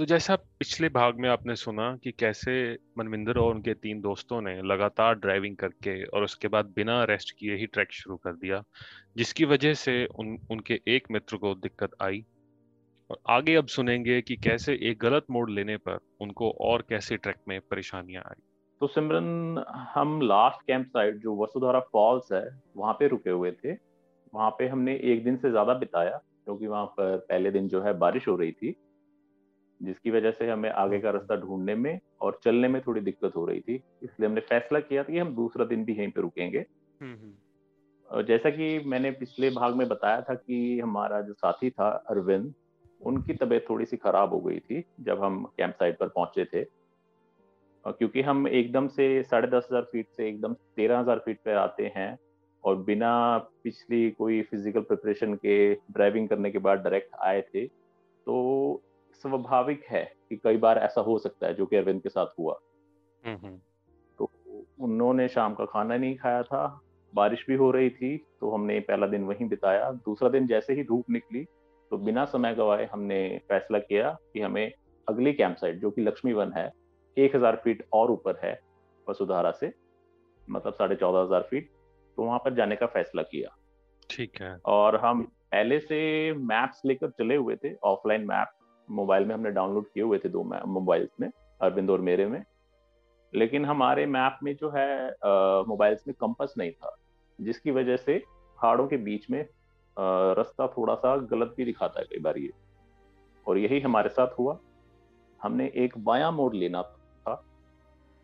तो जैसा पिछले भाग में आपने सुना कि कैसे मनविंदर और उनके तीन दोस्तों ने लगातार ड्राइविंग करके और उसके बाद बिना रेस्ट किए ही ट्रैक शुरू कर दिया, जिसकी वजह से उन, उनके एक मित्र को दिक्कत आई। और आगे अब सुनेंगे कि कैसे एक गलत मोड़ लेने पर उनको और कैसे ट्रैक में परेशानियाँ आई। तो सिमरन, हम लास्ट कैंप साइट जो वसुधारा फॉल्स है, वहाँ पे रुके हुए थे। वहाँ पे हमने एक दिन से ज़्यादा बिताया, क्योंकि वहाँ पर पहले दिन जो है बारिश हो रही थी। जिसकी वजह से हमें आगे का रास्ता ढूँढने में और चलने में थोड़ी दिक्कत हो रही थी इसलिए हमने फैसला किया था कि हम दूसरा दिन भी यहीं पे रुकेंगे। हम्म, हम्म। और जैसा कि मैंने पिछले भाग में बताया था कि हमारा जो साथी था अरविंद उनकी तबीयत थोड़ी सी खराब हो गई थी जब हम कैंप साइट पर पहुँचे थे। क्योंकि हम एकदम से साढ़े दस हज़ार फीट से एकदम तेरह हज़ार फीट पर आते हैं और बिना पिछली कोई फ़िज़िकल प्रिपरेशन के ड्राइविंग करने के बाद डायरेक्ट आए थे तो स्वाभाविक है कि कई बार ऐसा हो सकता है जो कि अरविंद के साथ हुआ। हम्म, हम्म। तो उन्होंने शाम का खाना नहीं खाया था बारिश भी हो रही थी तो हमने पहला दिन वहीं बिताया। दूसरा दिन जैसे ही धूप निकली तो बिना समय गवाए हमने फैसला किया कि हमें अगली कैंप साइट जो कि लक्ष्मी वन है एक हज़ार फीट और ऊपर है वसुधारा से मतलब साढ़े चौदह हज़ार फीट तो वहाँ पर जाने का फैसला किया। ठीक है। और हम पहले से मैप्स लेकर चले हुए थे ऑफलाइन मैप मोबाइल में हमने डाउनलोड किए हुए थे दो मोबाइल्स में, अरविंद और मेरे में। लेकिन हमारे मैप में जो है मोबाइल्स में कंपस नहीं था, जिसकी वजह से पहाड़ों के बीच में रास्ता थोड़ा सा गलत भी दिखाता है कई बार ये। और यही हमारे साथ हुआ। हमने एक बाया मोड़ लेना था,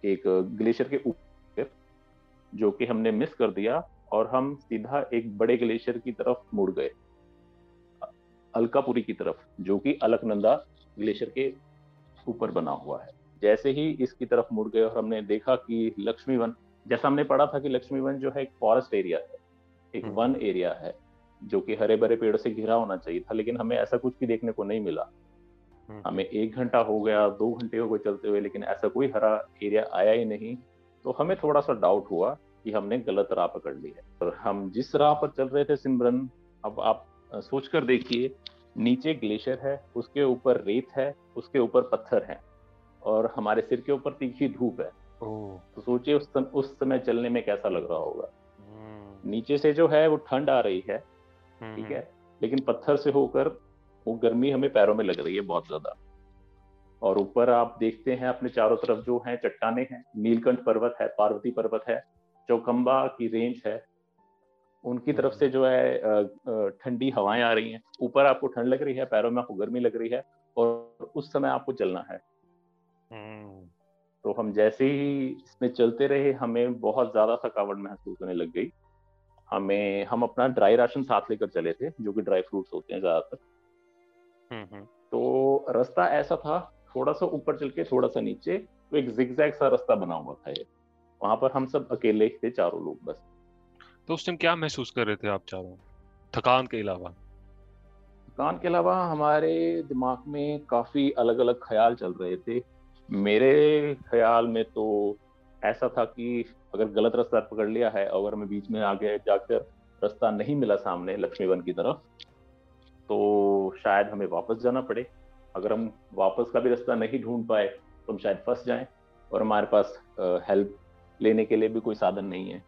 एक ग्लेशियर के ऊपर, जो कि हमने मिस कर दिया और हम सीधा एक बड़े ग्लेशियर की तरफ़ मुड़ गए। अलकापुरी की तरफ़ जो कि अलकनंदा ग्लेशियर के ऊपर बना हुआ है जैसे ही इसकी तरफ़ मुड़ गए और हमने देखा कि लक्ष्मी वन जैसा हमने पढ़ा था कि लक्ष्मी वन जो है एक फॉरेस्ट एरिया है एक हम्म। वन एरिया है जो कि हरे भरे पेड़ से घिरा होना चाहिए था लेकिन हमें ऐसा कुछ भी देखने को नहीं मिला हम्म। हमें एक घंटा हो गया दो घंटे हो गए चलते हुए लेकिन ऐसा कोई हरा एरिया आया ही नहीं तो हमें थोड़ा सा डाउट हुआ कि हमने गलत राह पकड़ ली है और हम जिस राह पर चल रहे थे सिमरन अब आप सोच कर देखिए नीचे ग्लेशियर है उसके ऊपर रेत है उसके ऊपर पत्थर है और हमारे सिर के ऊपर तीखी धूप है तो सोचिए उस सम, उस समय चलने में कैसा लग रहा होगा हम्म। नीचे से जो है वो ठंड आ रही है ठीक है हम्म। लेकिन पत्थर से होकर वो गर्मी हमें पैरों में लग रही है बहुत ज़्यादा और ऊपर आप देखते हैं अपने चारों तरफ़ जो है चट्टाने हैं नीलकंठ पर्वत है पार्वती पर्वत है चौकम्बा की रेंज है उनकी तरफ़ से जो है ठंडी हवाएँ आ रही हैं। ऊपर आपको ठंड लग रही है पैरों में आपको गर्मी लग रही है और उस समय आपको चलना है। हम्म। तो हम जैसे ही इसमें चलते रहे हमें बहुत ज़्यादा थकावट महसूस होने लग गई। हमें हम अपना ड्राई राशन साथ लेकर चले थे जो कि ड्राई फ्रूट्स होते हैं ज़्यादातर। हम्म, हम्म। तो रास्ता ऐसा था थोड़ा सा ऊपर चल के थोड़ा सा नीचे तो एक जिगजैग सा रास्ता बना हुआ था ये। वहाँ पर हम सब अकेले थे चारों लोग बस। तो उस टाइम क्या महसूस कर रहे थे आप चारों? थकान के अलावा? थकान के अलावा हमारे दिमाग में काफ़ी अलग अलग ख्याल चल रहे थे। मेरे ख्याल में तो ऐसा था कि अगर गलत रास्ता पकड़ लिया है अगर हमें बीच में आगे जाकर रास्ता नहीं मिला सामने लक्ष्मीवन की तरफ़ तो शायद हमें वापस जाना पड़े। अगर हम वापस का भी रास्ता नहीं ढूंढ पाए तो हम शायद फंस जाएँ और हमारे पास हेल्प लेने के लिए भी कोई साधन नहीं है।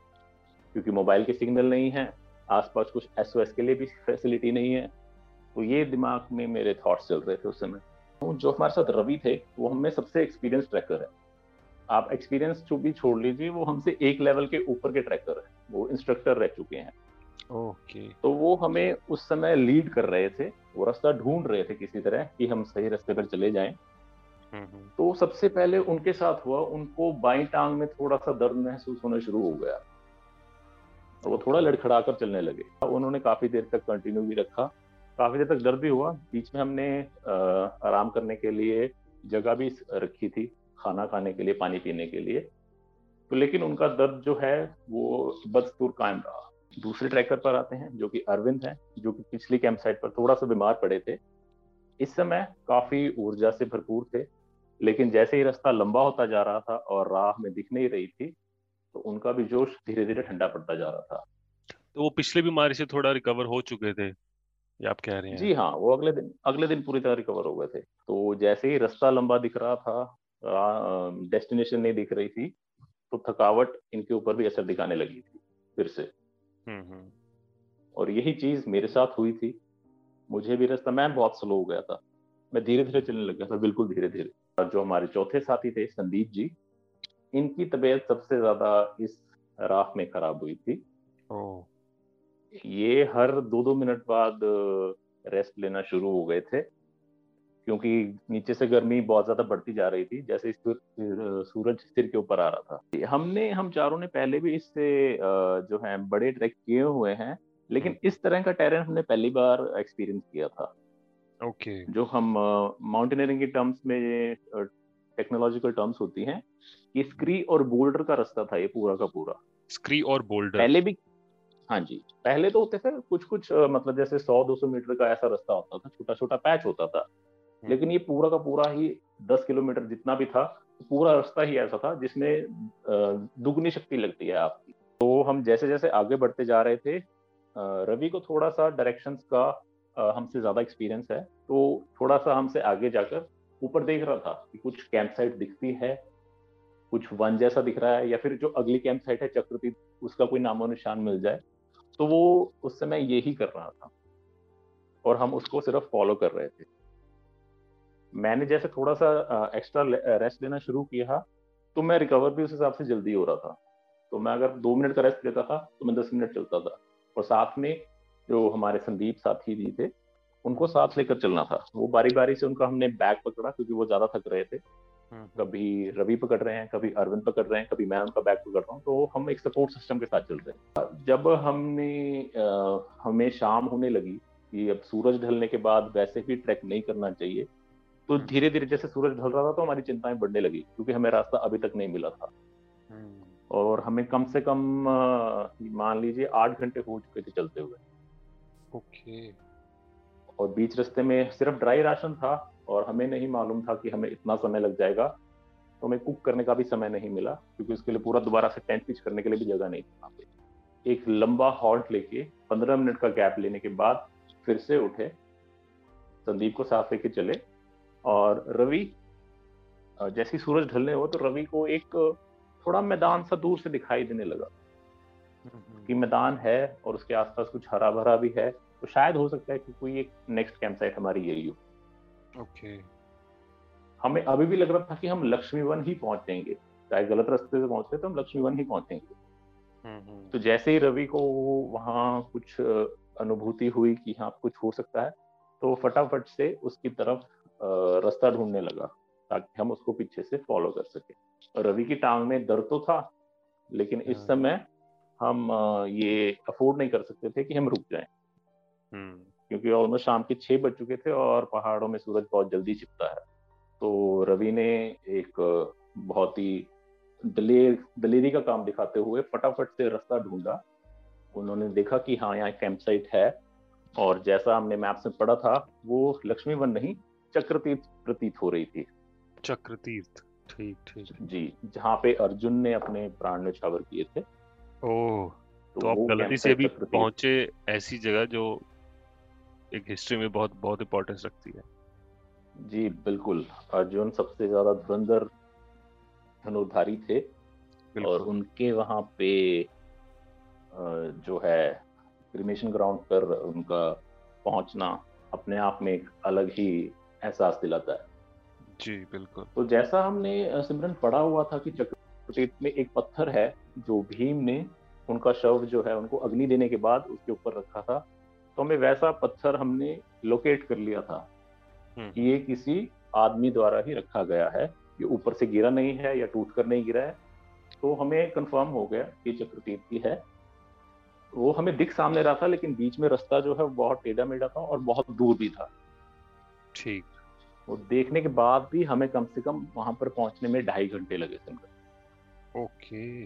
क्योंकि मोबाइल के सिग्नल नहीं है आसपास कुछ एस के लिए भी फैसिलिटी नहीं है। तो ये दिमाग में मेरे थॉट्स चल रहे थे उस समय। तो जो हमारे साथ रवि थे वो हमें सबसे एक्सपीरियंस ट्रैकर है। आप एक्सपीरियंस जो भी छोड़ लीजिए वो हमसे एक लेवल के ऊपर के ट्रैकर है। वो इंस्ट्रक्टर रह चुके हैं। Okay okay. तो वो हमें उस समय लीड कर रहे थे वो रास्ता ढूंढ रहे थे किसी तरह कि हम सही रास्ते पर चले जाएँ। हम्म, हम्म। तो सबसे पहले उनके साथ हुआ उनको बाई टांग में थोड़ा सा दर्द महसूस होना शुरू हो गया। और वो थोड़ा लड़खड़ा कर चलने लगे। उन्होंने काफ़ी देर तक कंटिन्यू भी रखा। काफ़ी देर तक दर्द भी हुआ। बीच में हमने आराम करने के लिए जगह भी रखी थी, खाना खाने के लिए, पानी पीने के लिए। तो लेकिन उनका दर्द जो है, वो बदस्तूर कायम रहा। दूसरे ट्रैकर पर आते हैं, जो कि अरविंद है, जो कि पिछली कैंप साइट पर थोड़ा सा बीमार पड़े थे। इस समय काफ़ी ऊर्जा से भरपूर थे, लेकिन जैसे ही रास्ता लंबा होता जा रहा था और राह में दिख नहीं रही थी तो उनका भी जोश धीरे धीरे ठंडा पड़ता जा रहा था। तो वो पिछले बीमारी से थोड़ा रिकवर हो चुके थे ये आप कह रहे हैं? जी हाँ वो अगले दिन अगले दिन पूरी तरह रिकवर हो गए थे। तो जैसे ही रास्ता लंबा दिख रहा था डेस्टिनेशन नहीं दिख रही थी तो थकावट इनके ऊपर भी असर दिखाने लगी थी फिर से। हम्म, हम्म। और यही चीज़ मेरे साथ हुई थी। मुझे भी रास्ता मैं बहुत स्लो हो गया था। मैं धीरे धीरे चलने लग गया था बिल्कुल धीरे धीरे और जो हमारे चौथे साथी थे संदीप जी इनकी तबीयत सबसे ज़्यादा इस राह में खराब हुई थी ओ ये हर दो दो मिनट बाद रेस्ट लेना शुरू हो गए थे क्योंकि नीचे से गर्मी बहुत ज़्यादा बढ़ती जा रही थी जैसे सूरज सिर के ऊपर आ रहा था हमने हम चारों ने पहले भी इससे जो है बड़े ट्रैक किए हुए हैं लेकिन हम्म। इस तरह का टेरेन हमने पहली बार एक्सपीरियंस किया था ओके okay. जो हम माउंटेनियरिंग के टर्म्स में टेक्नोलॉजिकल टर्म्स होती हैं कि स्क्री और बोल्डर का रास्ता था ये पूरा का पूरा। स्क्री और बोल्डर पहले भी हाँ जी पहले तो होते थे कुछ कुछ मतलब जैसे 100-200 मीटर का ऐसा रास्ता होता था छोटा छोटा पैच होता था। हम्म। लेकिन ये पूरा का पूरा ही 10 किलोमीटर जितना भी था पूरा रास्ता ही ऐसा था जिसमें दुगनी शक्ति लगती है आपकी। तो हम जैसे जैसे आगे बढ़ते जा रहे थे रवि को थोड़ा सा डायरेक्शंस का हमसे ज़्यादा एक्सपीरियंस है तो थोड़ा सा हमसे आगे जाकर ऊपर देख रहा था कि कुछ कैंप साइट दिखती है, कुछ वन जैसा दिख रहा है, या फिर जो अगली कैंप साइट है चक्रतीर्थ उसका कोई नामो निशान मिल जाए तो वो उस समय यही कर रहा था। और हम उसको सिर्फ़ फॉलो कर रहे थे। मैंने जैसे थोड़ा सा एक्स्ट्रा रेस्ट लेना शुरू किया तो मैं रिकवर भी उस हिसाब से जल्दी हो रहा था। तो मैं अगर दो मिनट का रेस्ट लेता था तो मैं दस मिनट चलता था। और साथ में जो हमारे संदीप साथी जी थे उनको साथ लेकर चलना था वो बारी बारी से उनका हमने बैग पकड़ा क्योंकि वो ज़्यादा थक रहे थे हम्म। कभी रवि पकड़ रहे हैं कभी अरविंद पकड़ रहे हैं कभी मैं उनका बैग पकड़ रहा हूँ तो हम एक सपोर्ट सिस्टम के साथ चल रहे हैं जब हमने आ, हमें शाम होने लगी कि अब सूरज ढलने के बाद वैसे भी ट्रैक नहीं करना चाहिए तो हम्म। धीरे धीरे जैसे सूरज ढल रहा था तो हमारी चिंताएँ बढ़ने लगी क्योंकि हमें रास्ता अभी तक नहीं मिला था हम्म। और हमें कम से कम मान लीजिए आठ घंटे हो चुके थे चलते हुए ओके और बीच रास्ते में सिर्फ़ ड्राई राशन था और हमें नहीं मालूम था कि हमें इतना समय लग जाएगा। तो हमें कुक करने का भी समय नहीं मिला क्योंकि उसके लिए पूरा दोबारा से टेंट पिच करने के लिए भी जगह नहीं थी। एक लंबा हॉल्ट लेके पंद्रह मिनट का गैप लेने के बाद फिर से उठे संदीप को साथ लेके चले और रवि जैसे ही सूरज ढलने हो तो रवि को एक थोड़ा मैदान सा दूर से दिखाई देने लगा कि मैदान है और उसके आसपास कुछ हरा भरा भी है। तो शायद हो सकता है कि कोई एक नेक्स्ट कैंप साइट हमारी यही हो ओके हमें अभी भी लग रहा था कि हम लक्ष्मी वन ही पहुँचेंगे चाहे गलत रास्ते से पहुँचते तो हम लक्ष्मी वन ही पहुँचेंगे। तो जैसे ही रवि को वहाँ कुछ अनुभूति हुई कि हाँ कुछ हो सकता है तो फटाफट से उसकी तरफ़ रास्ता ढूँढने लगा ताकि हम उसको पीछे से फॉलो कर सके रवि की टांग में दर्द तो था लेकिन इस हाँ। समय हम ये अफोर्ड नहीं कर सकते थे कि हम रुक जाएँ। क्योंकि ऑलमोस्ट शाम के छह बज चुके थे और पहाड़ों में सूरज बहुत जल्दी छिपता है। तो रवि ने एक बहुत ही दलेर दलेरी का काम दिखाते हुए फटाफट से रास्ता ढूंढा। उन्होंने देखा कि हाँ यहाँ कैंप साइट है और जैसा हमने मैप में पढ़ा था वो लक्ष्मी वन नहीं चक्रतीर्थ प्रतीत हो रही थी। चक्रतीर्थ ठीक ठीक। जी जहाँ पे अर्जुन ने अपने प्राण न्यौछावर किए थे। ओह तो, तो आप गलती से भी पहुँचे ऐसी जगह जो एक हिस्ट्री में बहुत बहुत इंपॉर्टेंस रखती है। जी बिल्कुल। अर्जुन सबसे ज़्यादा धुरंधर धनुर्धारी थे और उनके वहाँ पे जो है क्रिमेशन ग्राउंड पर उनका पहुँचना अपने आप में एक अलग ही एहसास दिलाता है। जी बिल्कुल। तो जैसा हमने सिमरन पढ़ा हुआ था कि चक्रतीर्थ में एक पत्थर है जो भीम ने उनका शव जो है उनको अग्नि देने के बाद उसके ऊपर रखा था। तो हमें वैसा पत्थर हमने लोकेट कर लिया था हम्म। कि ये किसी आदमी द्वारा ही रखा गया है। ये ऊपर से गिरा नहीं है या टूट कर नहीं गिरा है। तो हमें कंफर्म हो गया कि चक्रतीर्थ की है। वो हमें दिख सामने रहा था लेकिन बीच में रास्ता जो है बहुत टेढ़ा मेढ़ा था और बहुत दूर भी था। ठीक। वो देखने के बाद भी हमें कम से कम वहाँ पर पहुँचने में ढाई घंटे लगे थे ओके।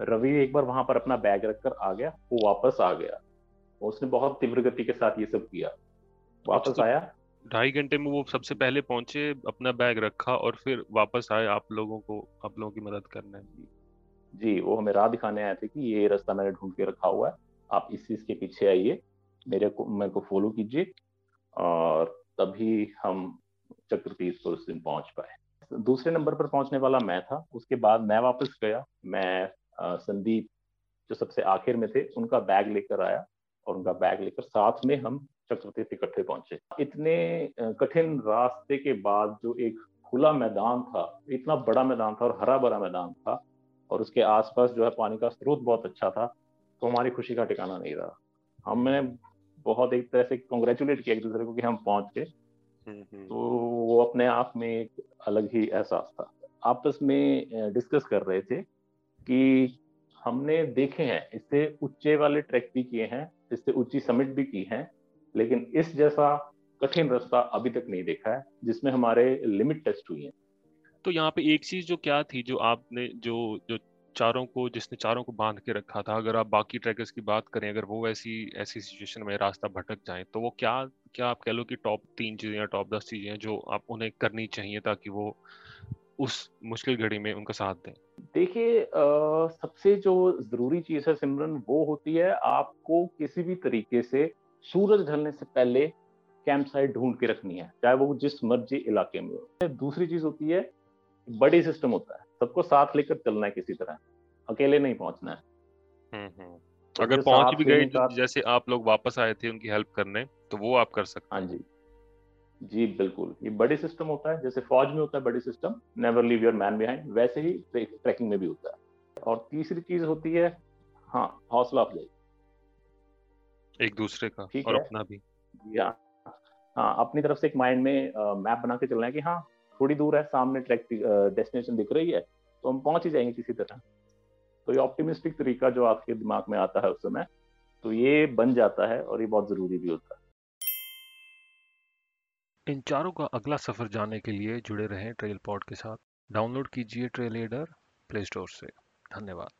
रवि एक बार वहाँ पर अपना बैग रखकर आ गया वो वापस आ गया। उसने बहुत तीव्र गति के साथ ये सब किया। वापस तो आया। ढाई घंटे में वो सबसे पहले पहुँचे अपना बैग रखा और फिर वापस आए आप लोगों को आप लोगों की मदद करने। जी वो हमें राह दिखाने आए थे कि ये रास्ता मैंने ढूंढ के रखा हुआ है। आप इस चीज़ के पीछे आइए मेरे को मेरे को फॉलो कीजिए और तभी हम चक्रतीर्थ पर उस दिन पहुँच पाए। दूसरे नंबर पर पहुँचने वाला मैं था। उसके बाद मैं वापस गया। मैं संदीप जो सबसे आखिर में थे उनका बैग लेकर आया। और उनका बैग लेकर साथ में हम चक्रतीर्थ इकट्ठे पहुँचे। इतने कठिन रास्ते के बाद जो एक खुला मैदान था इतना बड़ा मैदान था और हरा भरा मैदान था और उसके आसपास जो है पानी का स्रोत बहुत अच्छा था तो हमारी खुशी का ठिकाना नहीं रहा। हमने बहुत एक तरह से कॉन्ग्रेचुलेट किया एक दूसरे को कि हम पहुँच गए। हम्म, हम्म। तो वो अपने आप में एक अलग ही एहसास था। आपस में डिस्कस कर रहे थे कि हमने देखे हैं इससे ऊँचे वाले ट्रैक भी किए हैं इससे ऊँची समिट भी की है, लेकिन इस जैसा कठिन रास्ता अभी तक नहीं देखा है, जिसमें हमारे लिमिट टेस्ट हुई है। तो यहाँ पे एक चीज़ जो क्या थी, जो आपने, जो जो चारों को, जिसने चारों को बाँध के रखा था, अगर आप बाकी ट्रैकर्स की बात करें, अगर वो ऐसी ऐसी सिचुएशन में रास्ता भटक जाए तो वो क्या क्या आप कह लो कि टॉप तीन चीज़ें या टॉप दस चीज़ें जो आप उन्हें करनी चाहिए ताकि वो उस मुश्किल घड़ी में उनका साथ दें। देखिए सबसे जो ज़रूरी चीज़ है सिमरन वो होती है आपको किसी भी तरीके से सूरज ढलने से पहले कैंप साइट ढूंढ के रखनी है चाहे वो जिस मर्ज़ी इलाके में हो। दूसरी चीज़ होती है बड़ी सिस्टम होता है सबको साथ लेकर चलना है किसी तरह अकेले नहीं पहुँचना है। हम्म, हम्म। अगर पहुँच भी गए जैसे आप लोग वापस आए थे उनकी हेल्प करने तो वो आप कर सकते हाँ। जी। जी बिल्कुल। ये बड़ी सिस्टम होता है जैसे फौज में होता है बड़ी system never leave your man behind वैसे ही ट्रैकिंग में भी होता है। और तीसरी चीज़ होती है हाँ हौसला अफजाई। एक दूसरे का और अपना भी। हाँ हाँ अपनी तरफ़ से एक माइंड में मैप बना के चलना है कि हाँ थोड़ी दूर है सामने ट्रैक डेस्टिनेशन दिख रही है तो हम पहुँच ही जाएँगे किसी तरह। तो ये ऑप्टिमिस्टिक तरीका जो आपके दिमाग में आता है उस समय तो ये बन जाता है और ये बहुत ज़रूरी भी होता है। इन चारों का अगला सफ़र जाने के लिए जुड़े रहें ट्रेल पॉड के साथ। डाउनलोड कीजिए ट्रेल एडर प्ले स्टोर से। धन्यवाद।